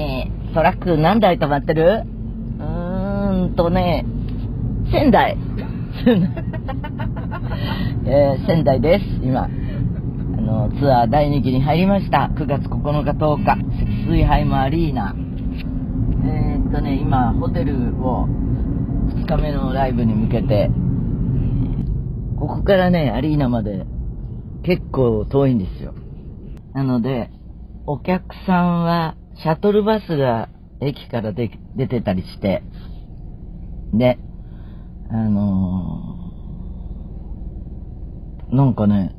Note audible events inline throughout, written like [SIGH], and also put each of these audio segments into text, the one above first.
ね、トラック何台止まってる？うーんとね、仙台。[LAUGHS] えー仙台です、今。あの、ツアー第2期に入りました。9月9日10日、積水ハイムアリーナ。えーっとね、今、ホテルを2日目のライブに向けて、ここからね、アリーナまで結構遠いんですよ。なので、お客さんは、シャトルバスが駅からで出てたりして、で、あのーなんかね、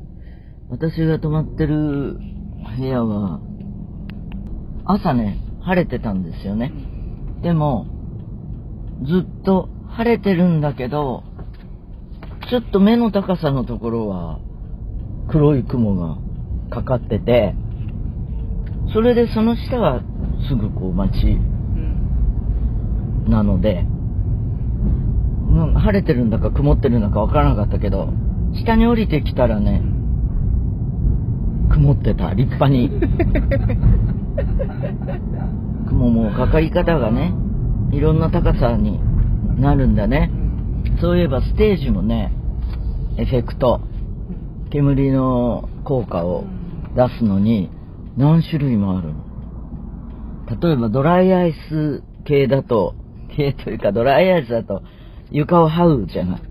私が泊まってる部屋は、朝ね、晴れてたんですよね。でも、ずっと晴れてるんだけど、ちょっと目の高さのところは、黒い雲がかかってて、それでその下はすぐこう街なので、うん晴れてるんだか曇ってるんだかわからなかったけど、下に降りてきたらね、曇ってた、立派に。[LAUGHS] 雲もかかり方がね、いろんな高さになるんだね。そういえばステージもね、エフェクト、煙の効果を出すのに何種類もあるの？例えばドライアイス系だと、系というかドライアイスだと床を這うじゃない。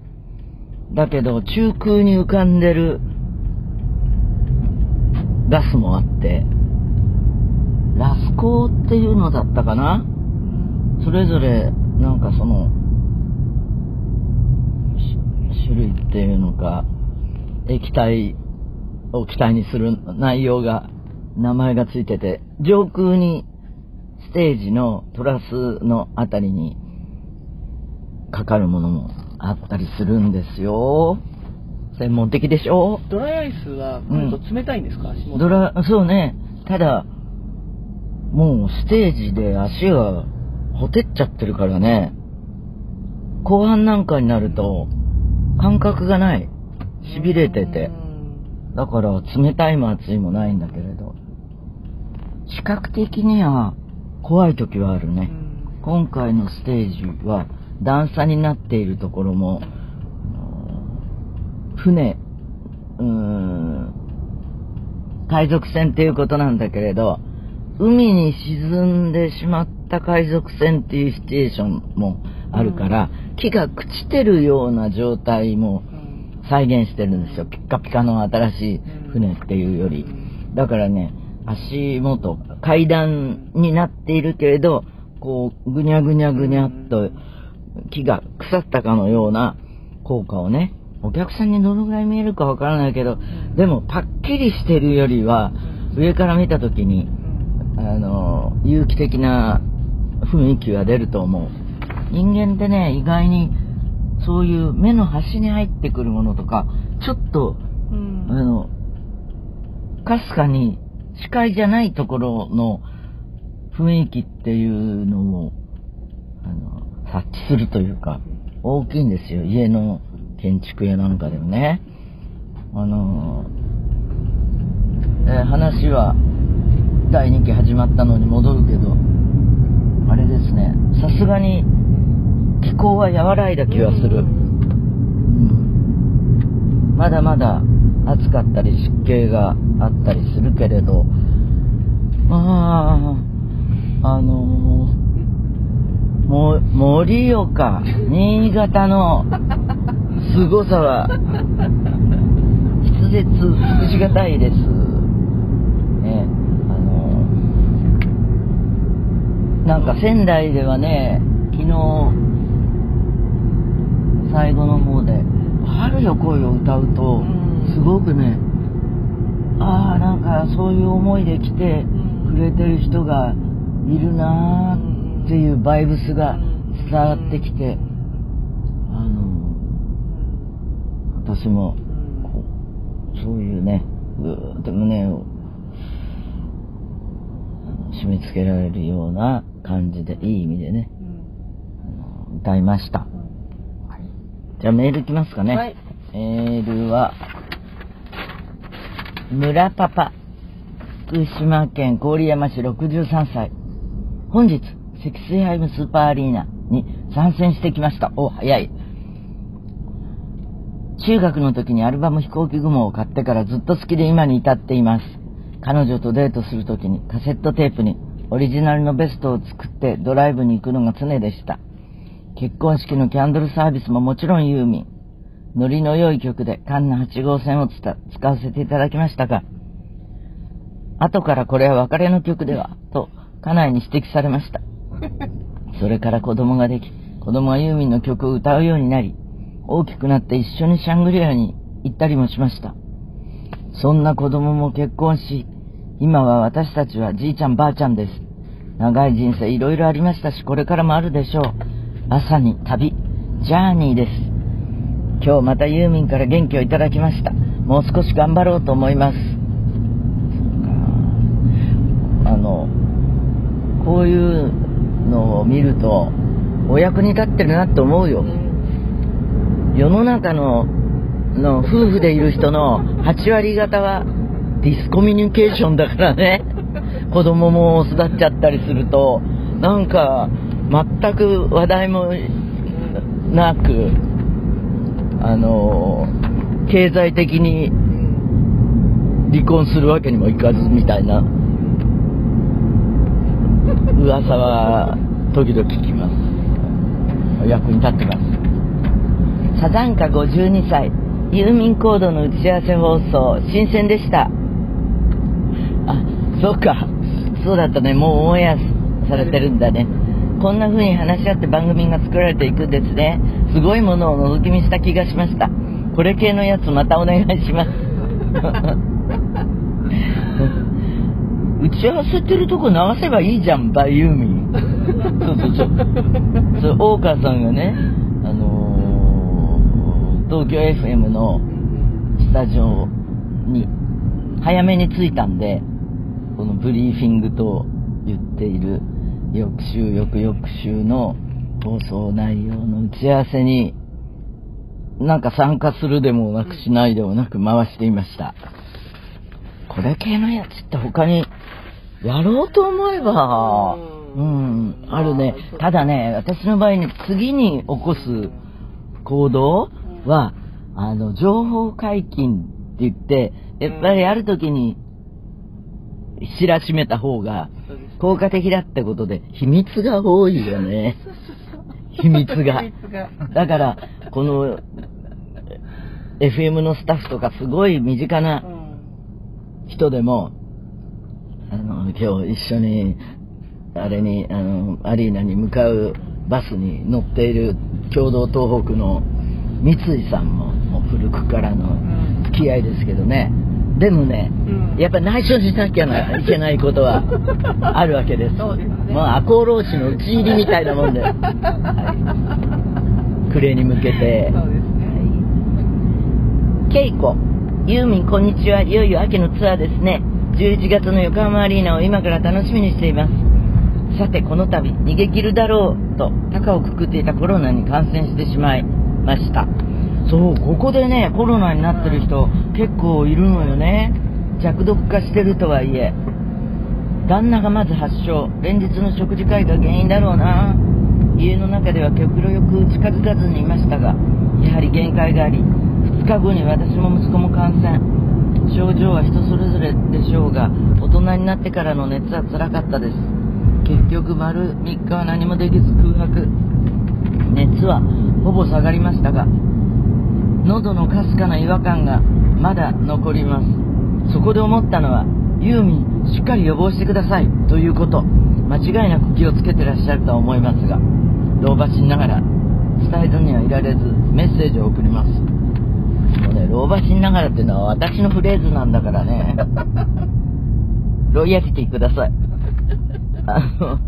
だけど中空に浮かんでるガスもあって、ラスコーっていうのだったかな？それぞれなんかその種類っていうのか液体を気体にする内容が名前がついてて上空にステージのトラスのあたりにかかるものもあったりするんですよ専門的でしょ？ドライアイスはうん冷たいんですか、足元ドラ、そうね。ただ、もうステージで足がほてっちゃってるからね。後半なんかになると、感覚がない。痺れててう。んだから、冷たいも熱いもないんだけれど。視覚的には怖い時はあるね。今回のステージは段差になっているところも、船、うーん、海賊船っていうことなんだけれど、海に沈んでしまった海賊船っていうシチュエーションもあるから、木が朽ちてるような状態もうん再現してるんですよ。ピッカピカの新しい船っていうより。だからね、足元、階段になっているけれど、こう、ぐにゃぐにゃぐにゃっと木が腐ったかのような効果をね、お客さんにどのぐらい見えるかわからないけど、でもパッキリしてるよりは、上から見た時に、あの、有機的な雰囲気は出ると思う。人間ってね、意外に、そういう目の端に入ってくるものとか、ちょっと、うんあの、かすかに視界じゃないところの雰囲気っていうのを、あの、察知するというか、大きいんですよ。家の建築屋なんかでもね。あの、え話は第2期始まったのに戻るけど、あれですね、さすがに気候は和らいだ気がする。うんまだまだ暑かったり湿気があったりするけれど、まあ、あのも、盛岡、新潟の凄さは、筆舌尽くしがたいです。ね、あのなんか仙台ではね、昨日、最後の方で、春よ来いを歌うとうん、すごくね、ああ、なんかそういう思いで来てくれてる人がいるなーっていうバイブスが伝わってきて、あの、私も、そういうね、ぐーっと胸を締め付けられるような感じで、いい意味でね、歌いました。じゃあメールいきますかね。はいメールは、村パパ、福島県郡山市63歳。本日、積水ハイムスーパーアリーナに参戦してきました。お、早い。中学の時にアルバム飛行機雲を買ってからずっと好きで今に至っています。彼女とデートする時にカセットテープにオリジナルのベストを作ってドライブに行くのが常でした。結婚式のキャンドルサービスももちろんユーミン。ノリの良い曲でカンナ8号線を使わせていただきましたが、後からこれは別れの曲では、と家内に指摘されました。[LAUGHS] それから子供ができ、子供はユーミンの曲を歌うようになり、大きくなって一緒にシャングリアに行ったりもしました。そんな子供も結婚し、今は私たちはじいちゃんばあちゃんです。長い人生いろいろありましたし、これからもあるでしょう。まさに旅、ジャーニーです。今日またユーミンから元気をいただきました。もう少し頑張ろうと思います。あの、こういうのを見ると、お役に立ってるなって思うよ。世の中のの夫婦でいる人の8割方はディスコミュニケーションだからね。子供も育っちゃったりすると、なんか全く話題もなく、あの、経済的に離婚するわけにもいかずみたいな噂は時々聞きます。役に立ってます。サザンカ52歳、郵便コードの打ち合わせ放送、新鮮でした。あ、そうか。そうだったね。もうオンエアされてるんだね。こんな風に話し合って番組が作られていくんですね。すごいものを覗き見した気がしました。これ系のやつまたお願いします。打ち合わせてるとこ流せばいいじゃん、バイユーミン。そうそうそう。そう、大川さんがね、あの東京 FM のスタジオに早めに着いたんで、このブリーフィングと言っている翌週、翌々週の放送内容の打ち合わせに、なんか参加するでもなくしないでもなく回していました。これ系のやつって他にやろうと思えば、うん、あるね。ただね、私の場合に次に起こす行動は、あの、情報解禁って言って、やっぱりある時に知らしめた方が効果的だってことで、秘密が多いよね。[LAUGHS] 秘密が。だから、この、FM のスタッフとかすごい身近な人でも、あの、今日一緒に、あれに、あの、アリーナに向かうバスに乗っている共同東北の三井さんももう古くからの付き合いですけどね、でもね、うん、やっぱ内緒しなきゃ [LAUGHS] いけないことはあるわけです。そうですね。まあ、赤穂浪士の打ち入りみたいなもんで、[LAUGHS] はい、暮れに向けて。そうですね。稽古、ユーミンこんにちは。いよいよ秋のツアーですね。11月の横浜アリーナを今から楽しみにしています。さて、この度、逃げ切るだろうと、高をくくっていたコロナに感染してしまい、ました。そう、ここでね、コロナになってる人結構いるのよね。弱毒化してるとはいえ。旦那がまず発症、連日の食事会が原因だろうな。家の中では極力近づかずにいましたが、やはり限界があり、2日後に私も息子も感染。症状は人それぞれでしょうが、大人になってからの熱は辛かったです。結局丸3日は何もできず空白。熱はほぼ下がりましたが、喉のかすかな違和感がまだ残ります。そこで思ったのは、ユーミン、しっかり予防してくださいということ、間違いなく気をつけてらっしゃるとは思いますが、老婆心ながら伝えずにはいられずメッセージを送ります。もうね、老婆心ながらっていうのは私のフレーズなんだからね。ロイヤリティください。あの、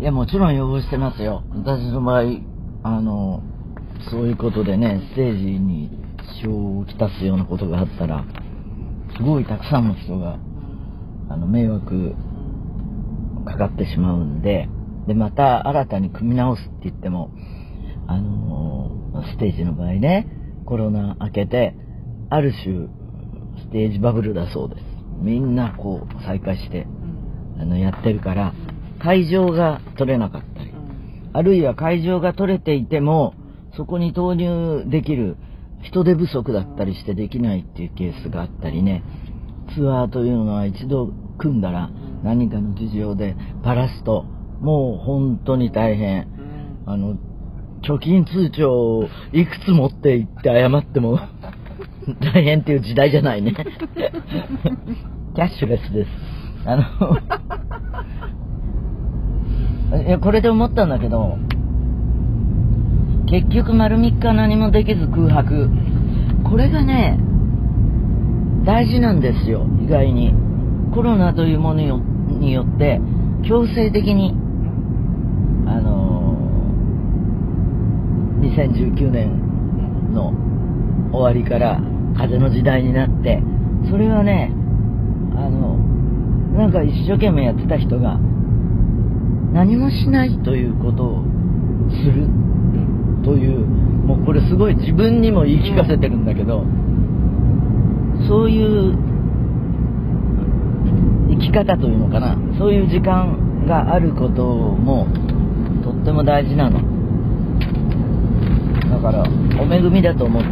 いや、もちろん予防してますよ。私の場合、あの、そういうことでね、ステージに支障をきたすようなことがあったら、すごいたくさんの人が、あの、迷惑かかってしまうんで、で、また新たに組み直すって言っても、あのステージの場合ね、コロナ明けて、ある種、ステージバブルだそうです。みんなこう、再開して、あの、やってるから、会場が取れなかったり、あるいは会場が取れていても、そこに投入できる人手不足だったりしてできないっていうケースがあったりね、ツアーというのは一度組んだら何かの事情でバラすと、もう本当に大変。あの、貯金通帳をいくつ持って行って謝っても [LAUGHS] 大変っていう時代じゃないね。[LAUGHS] キャッシュレスです。あの、[LAUGHS] いや、これで思ったんだけど、結局丸3日何もできず空白。これがね、大事なんですよ、意外に。コロナというものによって、強制的に、あのー、2019年の終わりから風の時代になって、それはね、あの、なんか一生懸命やってた人が、何もしないということをするという、もうこれすごい自分にも言い聞かせてるんだけど、そういう生き方というのかな、そういう時間があることもとっても大事なの。だから、お恵みだと思って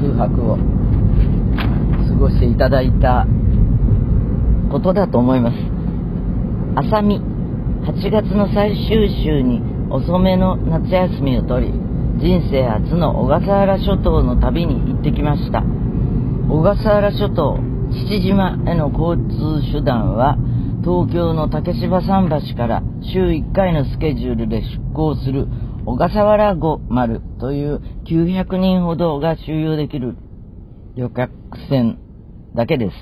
空白を過ごしていただいたことだと思います。浅見、8月の最終週に遅めの夏休みを取り、人生初の小笠原諸島の旅に行ってきました。小笠原諸島、父島への交通手段は、東京の竹芝桟橋から週1回のスケジュールで出港する小笠原五丸という900人ほどが収容できる旅客船だけです。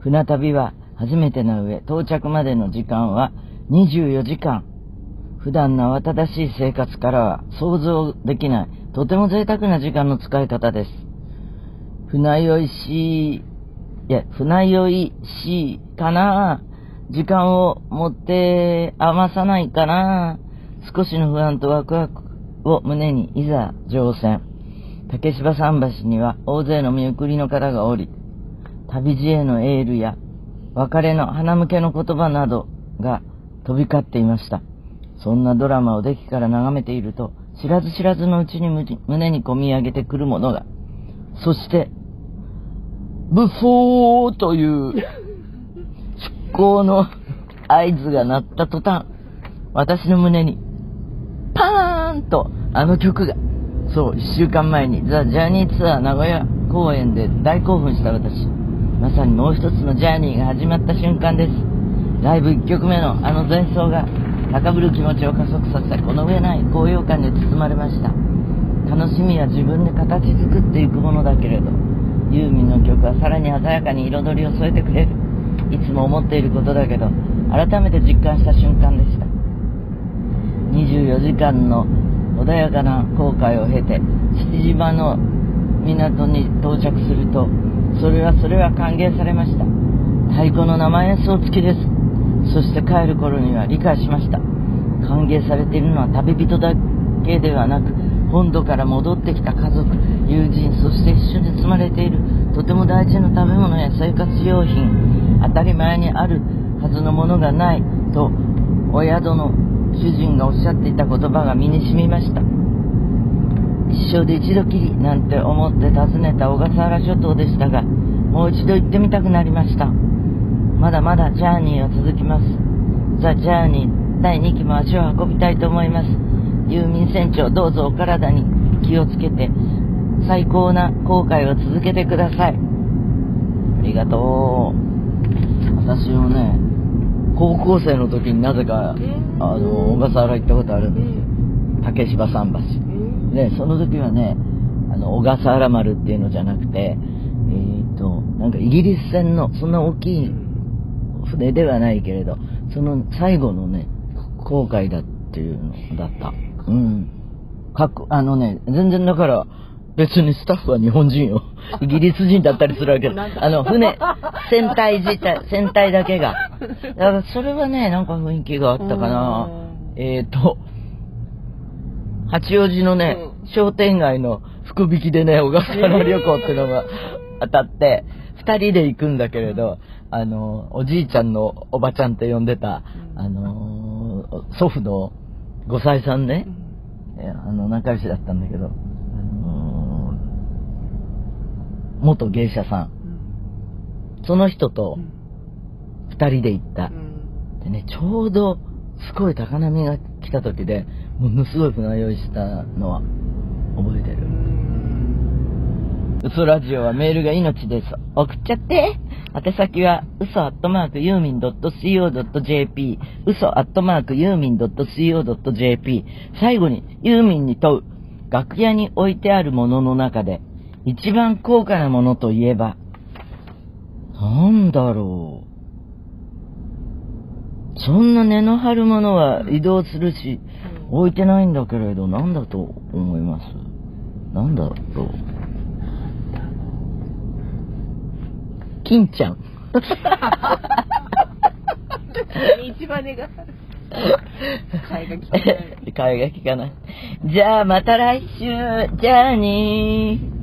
船旅は初めてな上、到着までの時間は24時間。普段の慌ただしい生活からは想像できない、とても贅沢な時間の使い方です。船酔いし、いや、船酔いしかな時間を持って余さないかな少しの不安とワクワクを胸にいざ乗船。竹芝桟橋には大勢の見送りの方がおり、旅路へのエールや別れの花向けの言葉などが飛び交っていました。そんなドラマをデッキから眺めていると、知らず知らずのうちに胸に込み上げてくるものが、そして、ブフォーという出航の合図が鳴った途端、私の胸に、パーンとあの曲が、そう、一週間前にザ・ジャーニーツアー名古屋公演で大興奮した私。まさにもう一つのジャーニーが始まった瞬間です。ライブ1曲目のあの前奏が高ぶる気持ちを加速させ、この上ない高揚感に包まれました。楽しみは自分で形作っていくものだけれど、ユーミンの曲はさらに鮮やかに彩りを添えてくれる。いつも思っていることだけど、改めて実感した瞬間でした。24時間の穏やかな航海を経て、父島の港に到着すると、それはそれは歓迎されました。太鼓の生演奏付きです。そして帰る頃には理解しました。歓迎されているのは旅人だけではなく、本土から戻ってきた家族、友人、そして一緒に住まれているとても大事な食べ物や生活用品、当たり前にあるはずのものがないと、お宿の主人がおっしゃっていた言葉が身に染みました。一生で一度きりなんて思って訪ねた小笠原諸島でしたが、もう一度行ってみたくなりました。まだまだジャーニーは続きます。ザ・ジャーニー第2期も足を運びたいと思います。ユーミン船長どうぞお体に気をつけて、最高な航海を続けてください。ありがとう。私もね、高校生の時になぜか、あの、小笠原行ったことあるんですよ。竹芝桟橋。で、その時はね、あの、小笠原丸っていうのじゃなくて、えっ、ー、と、なんかイギリス船の、そんな大きい船ではないけれど、その最後のね、航海だっていうのだった。うん。かっこ、あのね、全然だから、別にスタッフは日本人よ。[LAUGHS] イギリス人だったりするわけあの、船、船体自体、船体だけが。だからそれはね、なんか雰囲気があったかな。えっ、ー、と、八王子のね、うん、商店街の福引きでね、小笠原旅行ってのが当たって、二人で行くんだけれど、あの、おじいちゃんのおばちゃんって呼んでた、あの祖父の5歳さん。ねあの、仲良しだったんだけど、あのー元芸者さん。その人と二人で行った。う。ん。でね、ちょうど、すごい高波が来た時で、ものすごい船酔いしたのは嘘ラジオはメールが命です。送っちゃって。宛先は、嘘アットマークユーミン .co.jp、嘘アットマークユーミン .co.jp。最後に、ユーミンに問う。楽屋に置いてあるものの中で、一番高価なものといえば、なんだろう。そんな根の張るものは移動するし、置いてないんだけれど、なんだと思います？なんだろう。金ちゃん。一番ねが。[LAUGHS] 替えが利かない替えが利かない。じゃあまた来週。じゃあねー。